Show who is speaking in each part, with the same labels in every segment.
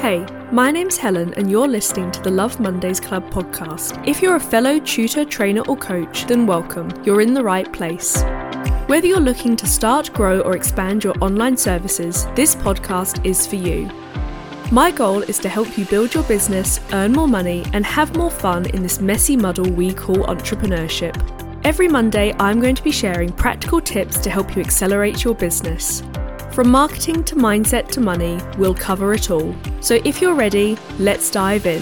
Speaker 1: Hey, my name's Helen, and you're listening to the Love Mondays Club podcast. If you're a fellow tutor, trainer, or coach, then welcome. You're in the right place. Whether you're looking to start, grow, or expand your online services, this podcast is for you. My goal is to help you build your business, earn more money, and have more fun in this messy muddle we call entrepreneurship. Every Monday, I'm going to be sharing practical tips to help you accelerate your business. From marketing to mindset to money, we'll cover it all. So if you're ready, let's dive in.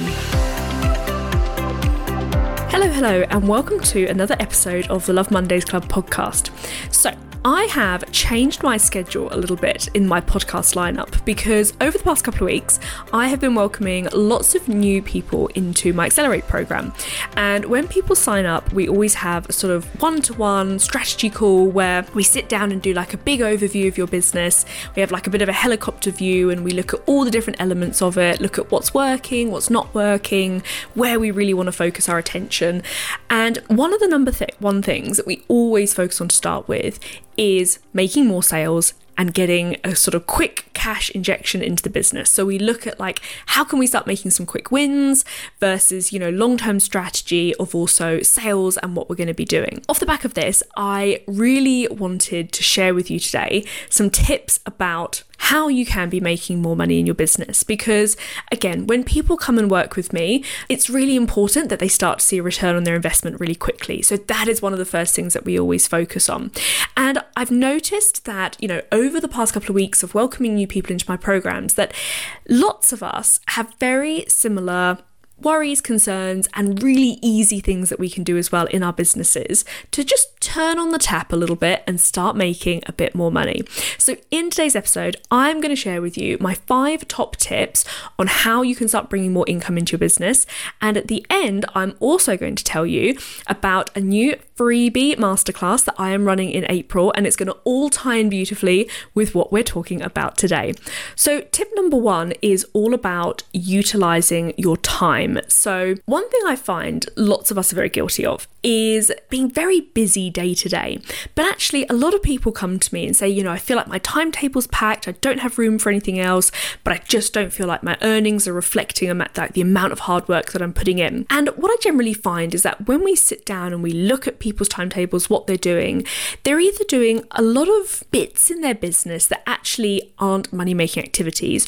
Speaker 1: Hello, hello, and welcome to another episode of the Love Mondays Club podcast. So, I have changed my schedule a little bit in my podcast lineup because over the past couple of weeks, I have been welcoming lots of new people into my Accelerate program. And when people sign up, we always have a sort of one to one strategy call where we sit down and do like a big overview of your business. We have like a bit of a helicopter view and we look at all the different elements of it, look at what's working, what's not working, where we really want to focus our attention. And one of the number th- one things that we always focus on to start with is making more sales and getting a sort of quick cash injection into the business. So we look at like how can we start making some quick wins versus, you know, long-term strategy of also sales and what we're going to be doing. Off the back of this, I really wanted to share with you today some tips about how you can be making more money in your business. Because again, when people come and work with me, it's really important that they start to see a return on their investment really quickly. So that is one of the first things that we always focus on. And I've noticed that, you know, over the past couple of weeks of welcoming new people into my programs, that lots of us have very similar worries, concerns, and really easy things that we can do as well in our businesses to just turn on the tap a little bit and start making a bit more money. So, in today's episode, I'm going to share with you my five top tips on how you can start bringing more income into your business. And at the end, I'm also going to tell you about a new freebie masterclass that I am running in April, and it's going to all tie in beautifully with what we're talking about today. So, tip number one is all about utilizing your time. So, one thing I find lots of us are very guilty of is being very busy day to day. But actually, a lot of people come to me and say, you know, I feel like my timetable's packed, I don't have room for anything else, but I just don't feel like my earnings are reflecting the amount of hard work that I'm putting in. And what I generally find is that when we sit down and we look at people's timetables, what they're doing, they're either doing a lot of bits in their business that actually aren't money making activities,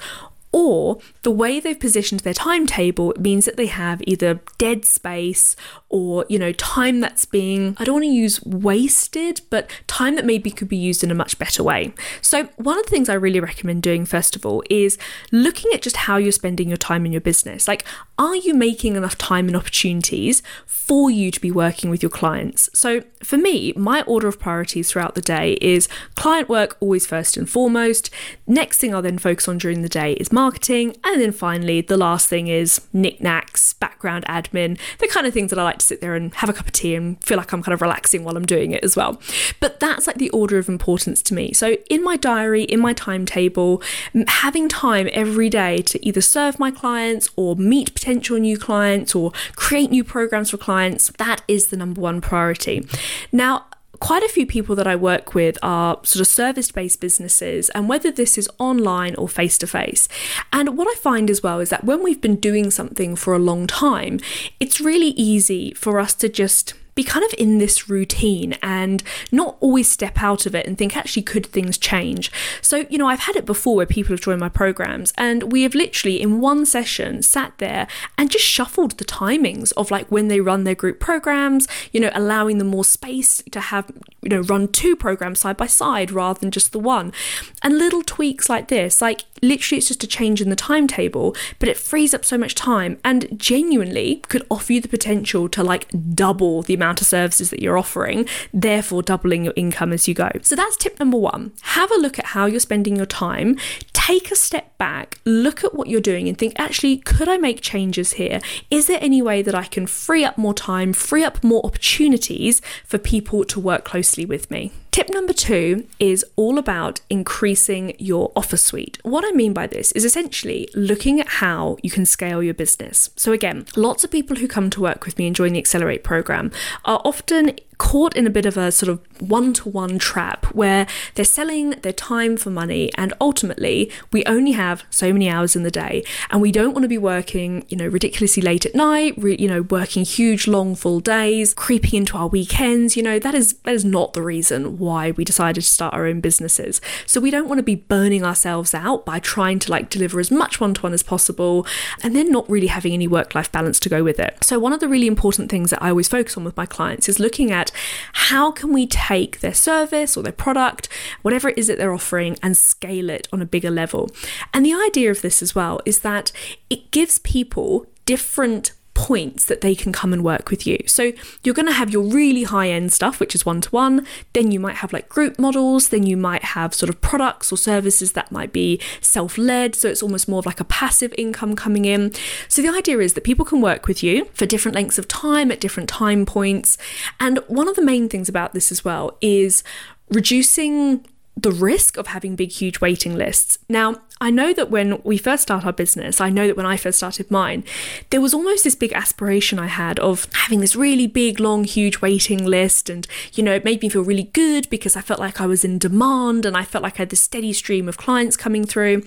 Speaker 1: or the way they've positioned their timetable means that they have either dead space or, you know, time that's being, I don't want to use wasted, but time that maybe could be used in a much better way. So, one of the things I really recommend doing, first of all, is looking at just how you're spending your time in your business. Like, are you making enough time and opportunities for you to be working with your clients? So, for me, my order of priorities throughout the day is client work always first and foremost. Next thing I'll then focus on during the day is marketing. And then finally, the last thing is knickknacks, background admin, the kind of things that I like to sit there and have a cup of tea and feel like I'm kind of relaxing while I'm doing it as well. But that's like the order of importance to me. So in my diary, in my timetable, having time every day to either serve my clients or meet potential new clients or create new programs for clients, that is the number one priority. Now, quite a few people that I work with are sort of service based businesses, and whether this is online or face to face. And what I find as well is that when we've been doing something for a long time, it's really easy for us to just be kind of in this routine and not always step out of it and think, actually, could things change? So, you know, I've had it before where people have joined my programs and we have literally in one session sat there and just shuffled the timings of like when they run their group programs, you know, allowing them more space to have, you know, run two programs side by side rather than just the one. And little tweaks like this, like literally it's just a change in the timetable, but it frees up so much time and genuinely could offer you the potential to like double the amount of services that you're offering, therefore doubling your income as you go. So that's tip number one. Have a look at how you're spending your time. Take a step back, look at what you're doing, and think actually, could I make changes here? Is there any way that I can free up more time, free up more opportunities for people to work closely with me? Tip number two is all about increasing your offer suite. What I mean by this is essentially looking at how you can scale your business. So, again, lots of people who come to work with me and join the Accelerate program are often caught in a bit of a sort of one to one trap where they're selling their time for money and ultimately we only have so many hours in the day and we don't want to be working, you know, ridiculously late at night, re- you know, working huge long full days, creeping into our weekends, you know, that is that is not the reason why we decided to start our own businesses. So we don't want to be burning ourselves out by trying to like deliver as much one to one as possible and then not really having any work life balance to go with it. So one of the really important things that I always focus on with my clients is looking at how can we take their service or their product, whatever it is that they're offering, and scale it on a bigger level. And the idea of this as well is that it gives people different points that they can come and work with you. So you're going to have your really high end stuff, which is one to one. Then you might have like group models. Then you might have sort of products or services that might be self led. So it's almost more of like a passive income coming in. So the idea is that people can work with you for different lengths of time at different time points. And one of the main things about this as well is reducing the risk of having big, huge waiting lists. Now, I know that when we first start our business, I know that when I first started mine, there was almost this big aspiration I had of having this really big, long, huge waiting list. And, you know, it made me feel really good because I felt like I was in demand and I felt like I had this steady stream of clients coming through.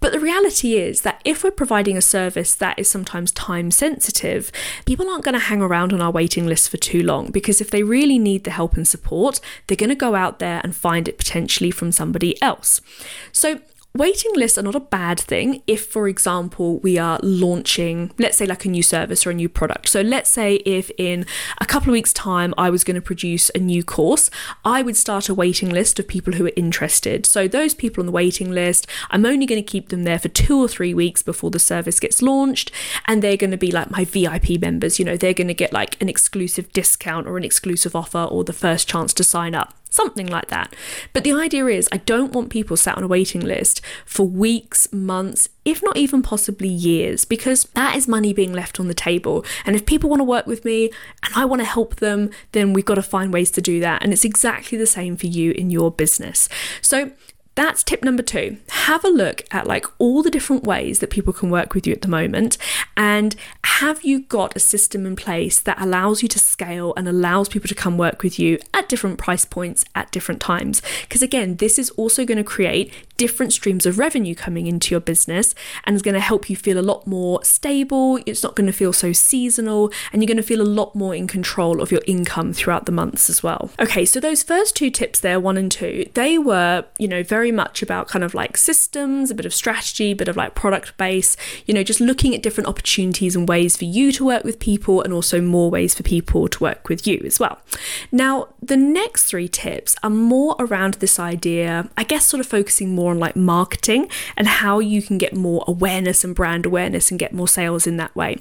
Speaker 1: But the reality is that if we're providing a service that is sometimes time sensitive, people aren't going to hang around on our waiting list for too long because if they really need the help and support, they're going to go out there and find it potentially from somebody else. So Waiting lists are not a bad thing if, for example, we are launching, let's say, like a new service or a new product. So, let's say if in a couple of weeks' time I was going to produce a new course, I would start a waiting list of people who are interested. So, those people on the waiting list, I'm only going to keep them there for two or three weeks before the service gets launched, and they're going to be like my VIP members. You know, they're going to get like an exclusive discount or an exclusive offer or the first chance to sign up something like that. But the idea is, I don't want people sat on a waiting list for weeks, months, if not even possibly years, because that is money being left on the table. And if people want to work with me and I want to help them, then we've got to find ways to do that. And it's exactly the same for you in your business. So that's tip number two. Have a look at like all the different ways that people can work with you at the moment and have you got a system in place that allows you to scale and allows people to come work with you at different price points at different times? Because again, this is also going to create different streams of revenue coming into your business and is going to help you feel a lot more stable. It's not going to feel so seasonal and you're going to feel a lot more in control of your income throughout the months as well. Okay, so those first two tips there, one and two, they were, you know, very much about kind of like systems, a bit of strategy, a bit of like product base, you know, just looking at different opportunities and ways for you to work with people and also more ways for people to work with you as well. Now, the next three tips are more around this idea, I guess, sort of focusing more on like marketing and how you can get more awareness and brand awareness and get more sales in that way.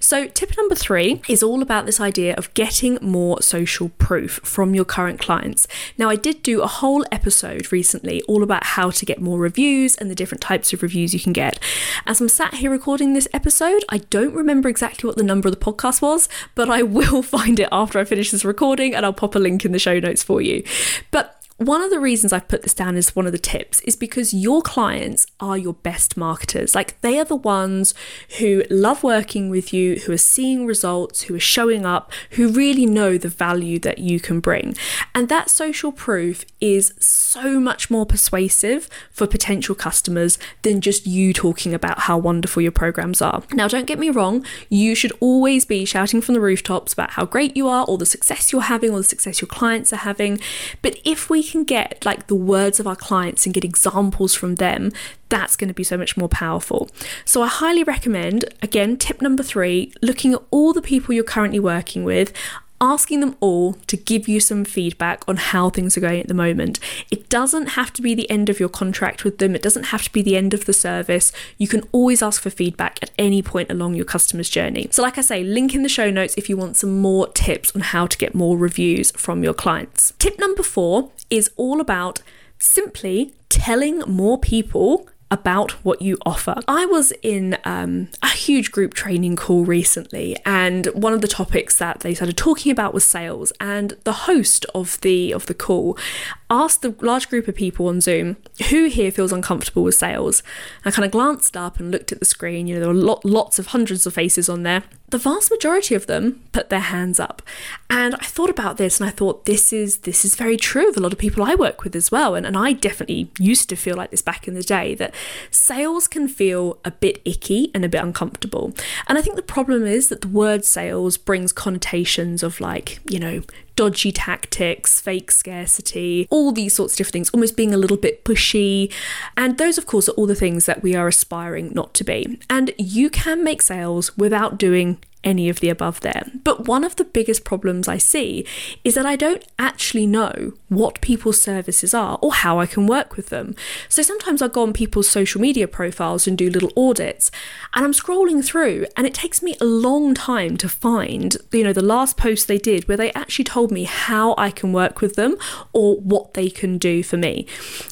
Speaker 1: So, tip number three is all about this idea of getting more social proof from your current clients. Now, I did do a whole episode recently all about how to get more reviews and the different types of reviews you can get. As I'm sat here recording this episode, I don't remember exactly what the number of the podcast was, but I will find it after I finish this recording and I'll pop a link in the show notes for you. But one of the reasons I've put this down as one of the tips is because your clients are your best marketers. Like they are the ones who love working with you, who are seeing results, who are showing up, who really know the value that you can bring. And that social proof is so much more persuasive for potential customers than just you talking about how wonderful your programs are. Now, don't get me wrong, you should always be shouting from the rooftops about how great you are, or the success you're having, or the success your clients are having. But if we can get like the words of our clients and get examples from them, that's going to be so much more powerful. So I highly recommend, again, tip number three, looking at all the people you're currently working with, asking them all to give you some feedback on how things are going at the moment. It doesn't have to be the end of your contract with them, it doesn't have to be the end of the service. You can always ask for feedback at any point along your customer's journey. So, like I say, link in the show notes if you want some more tips on how to get more reviews from your clients. Tip number four is all about simply telling more people about what you offer. I was in um, a huge group training call recently, and one of the topics that they started talking about was sales. And the host of the of the call asked the large group of people on Zoom, "Who here feels uncomfortable with sales?" I kind of glanced up and looked at the screen. You know, there were lot, lots of hundreds of faces on there. The vast majority of them put their hands up, and I thought about this, and I thought this is this is very true of a lot of people I work with as well. And, and I definitely used to feel like this back in the day that sales can feel a bit icky and a bit uncomfortable. And I think the problem is that the word sales brings connotations of like, you know, dodgy tactics, fake scarcity, all these sorts of different things, almost being a little bit pushy. And those, of course, are all the things that we are aspiring not to be. And you can make sales without doing any of the above there. But one of the biggest problems I see is that I don't actually know what people's services are or how I can work with them. So sometimes I go on people's social media profiles and do little audits, and I'm scrolling through, and it takes me a long time to find, you know, the last post they did where they actually told me how I can work with them or what they can do for me.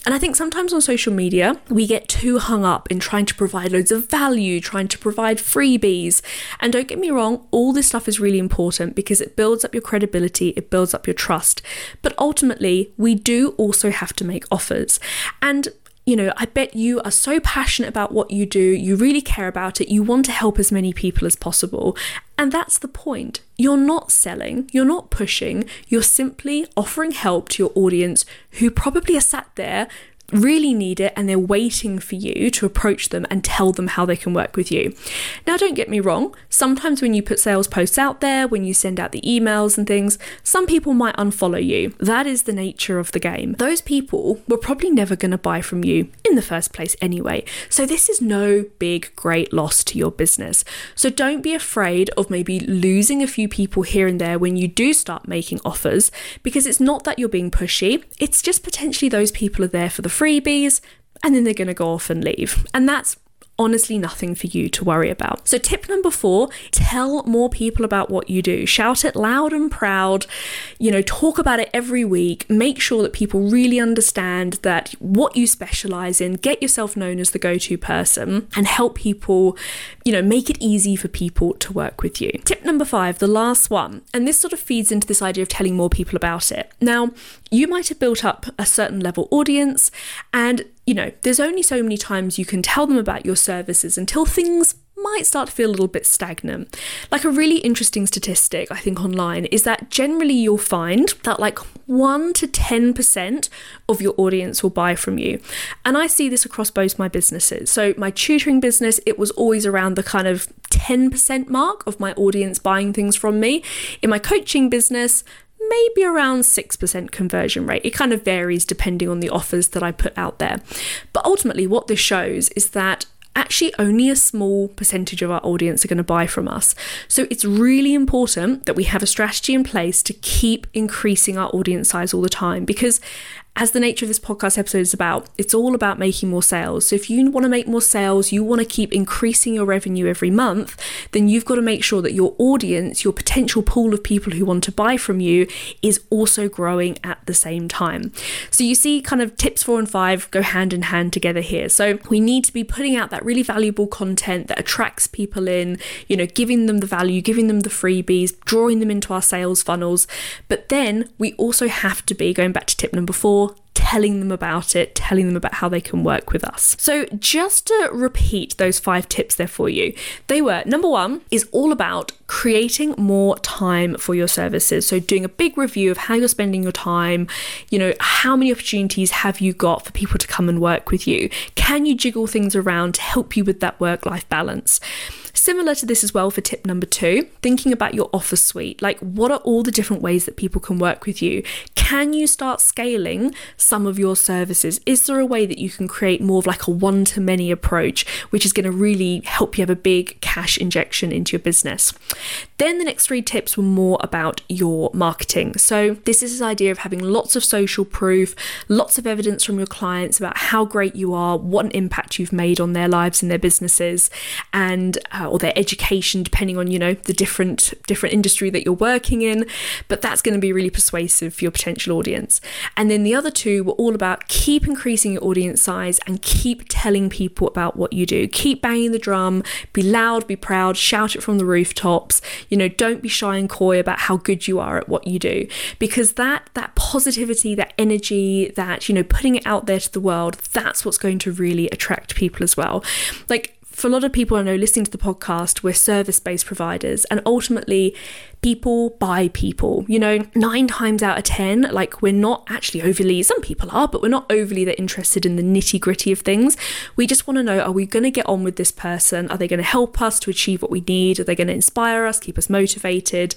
Speaker 1: And I think sometimes on social media, we get too hung up in trying to provide loads of value, trying to provide freebies. And don't get me wrong, wrong, all this stuff is really important because it builds up your credibility, it builds up your trust. But ultimately, we do also have to make offers. And you know, I bet you are so passionate about what you do, you really care about it, you want to help as many people as possible. And that's the point. You're not selling, you're not pushing, you're simply offering help to your audience who probably are sat there really need it and they're waiting for you to approach them and tell them how they can work with you. Now, don't get me wrong, sometimes when you put sales posts out there, when you send out the emails and things, some people might unfollow you. That is the nature of the game. Those people were probably never going to buy from you in the first place anyway. So, this is no big, great loss to your business. So, don't be afraid of maybe losing a few people here and there when you do start making offers because it's not that you're being pushy, it's just potentially those people are there for the freebies, and then they're going to go off and leave. And that's honestly nothing for you to worry about. So, tip number four tell more people about what you do. Shout it loud and proud. You know, talk about it every week. Make sure that people really understand that what you specialize in, get yourself known as the go to person, and help people, you know, make it easy for people to work with you. Tip number five, the last one, and this sort of feeds into this idea of telling more people about it. Now, you might have built up a certain level audience and you know, there's only so many times you can tell them about your services until things might start to feel a little bit stagnant. Like a really interesting statistic, I think, online is that generally you'll find that like 1 to 10% of your audience will buy from you. And I see this across both my businesses. So, my tutoring business, it was always around the kind of 10% mark of my audience buying things from me. In my coaching business, maybe around 6% conversion rate. It kind of varies depending on the offers that I put out there. But ultimately, what this shows is that actually only a small percentage of our audience are going to buy from us. So it's really important that we have a strategy in place to keep increasing our audience size all the time because as the nature of this podcast episode is about, it's all about making more sales. So if you want to make more sales, you want to keep increasing your revenue every month, then you've got to make sure that your audience, your potential pool of people who want to buy from you, is also growing at the same time. So you see, kind of tips four and five go hand in hand together here. So we need to be putting out that really valuable content that attracts people in, you know, giving them the value, giving them the freebies, drawing them into our sales funnels. But then we also have to be going back to tip number four telling them about it, telling them about how they can work with us. So, just to repeat those five tips there for you, they were number one is all about creating more time for your services. So, doing a big review of how you're spending your time, you know, how many opportunities have you got for people to come and work with you? Can you jiggle things around to help you with that work life balance? Similar to this as well for tip number two, thinking about your offer suite. Like, what are all the different ways that people can work with you? Can you start scaling some of your services? Is there a way that you can create more of like a one to many approach, which is going to really help you have a big cash injection into your business? Then the next three tips were more about your marketing. So, this is this idea of having lots of social proof, lots of evidence from your clients about how great you are, what an impact you've made on their lives and their businesses, and uh, uh, or their education, depending on you know the different different industry that you're working in. But that's going to be really persuasive for your potential audience. And then the other two were all about keep increasing your audience size and keep telling people about what you do. Keep banging the drum, be loud, be proud, shout it from the rooftops. You know, don't be shy and coy about how good you are at what you do because that that positivity, that energy, that you know, putting it out there to the world, that's what's going to really attract people as well. Like for a lot of people I know listening to the podcast, we're service based providers, and ultimately, people buy people. You know, nine times out of 10, like we're not actually overly, some people are, but we're not overly that interested in the nitty gritty of things. We just want to know are we going to get on with this person? Are they going to help us to achieve what we need? Are they going to inspire us, keep us motivated?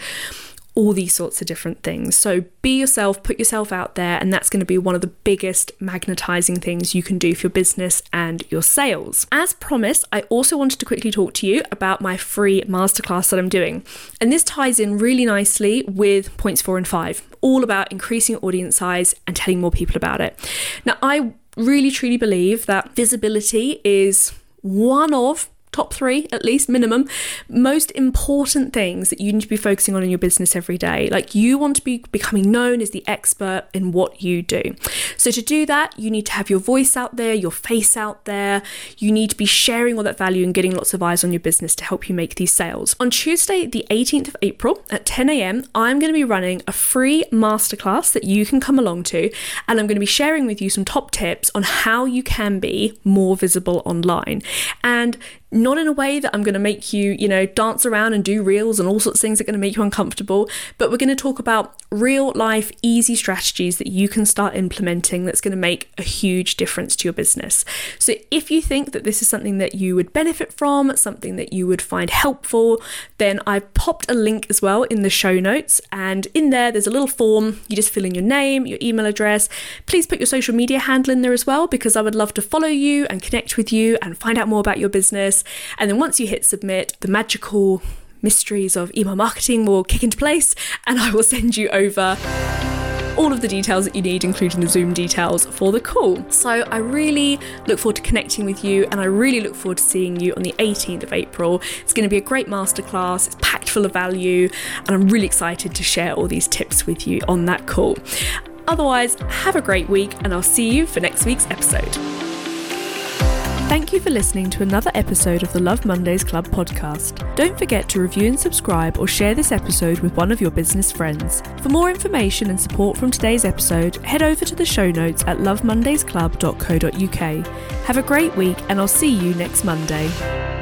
Speaker 1: All these sorts of different things. So be yourself, put yourself out there, and that's going to be one of the biggest magnetizing things you can do for your business and your sales. As promised, I also wanted to quickly talk to you about my free masterclass that I'm doing. And this ties in really nicely with points four and five, all about increasing audience size and telling more people about it. Now, I really truly believe that visibility is one of top three at least minimum most important things that you need to be focusing on in your business every day. Like you want to be becoming known as the expert in what you do. So to do that you need to have your voice out there your face out there. You need to be sharing all that value and getting lots of eyes on your business to help you make these sales. On tuesday the 18th of april at 10 a.m i'm going to be running a free masterclass that you can come along to and i'm going to be sharing with you some top tips on how you can be more visible online. And not in a way that I'm going to make you, you know, dance around and do reels and all sorts of things that are going to make you uncomfortable, but we're going to talk about real life, easy strategies that you can start implementing that's going to make a huge difference to your business. So if you think that this is something that you would benefit from, something that you would find helpful, then I've popped a link as well in the show notes. And in there, there's a little form. You just fill in your name, your email address. Please put your social media handle in there as well, because I would love to follow you and connect with you and find out more about your business. And then once you hit submit, the magical mysteries of email marketing will kick into place, and I will send you over all of the details that you need, including the Zoom details for the call. So I really look forward to connecting with you and I really look forward to seeing you on the 18th of April. It's going to be a great masterclass, it's packed full of value, and I'm really excited to share all these tips with you on that call. Otherwise, have a great week and I'll see you for next week's episode. Thank you for listening to another episode of the Love Mondays Club podcast. Don't forget to review and subscribe or share this episode with one of your business friends. For more information and support from today's episode, head over to the show notes at lovemondaysclub.co.uk. Have a great week, and I'll see you next Monday.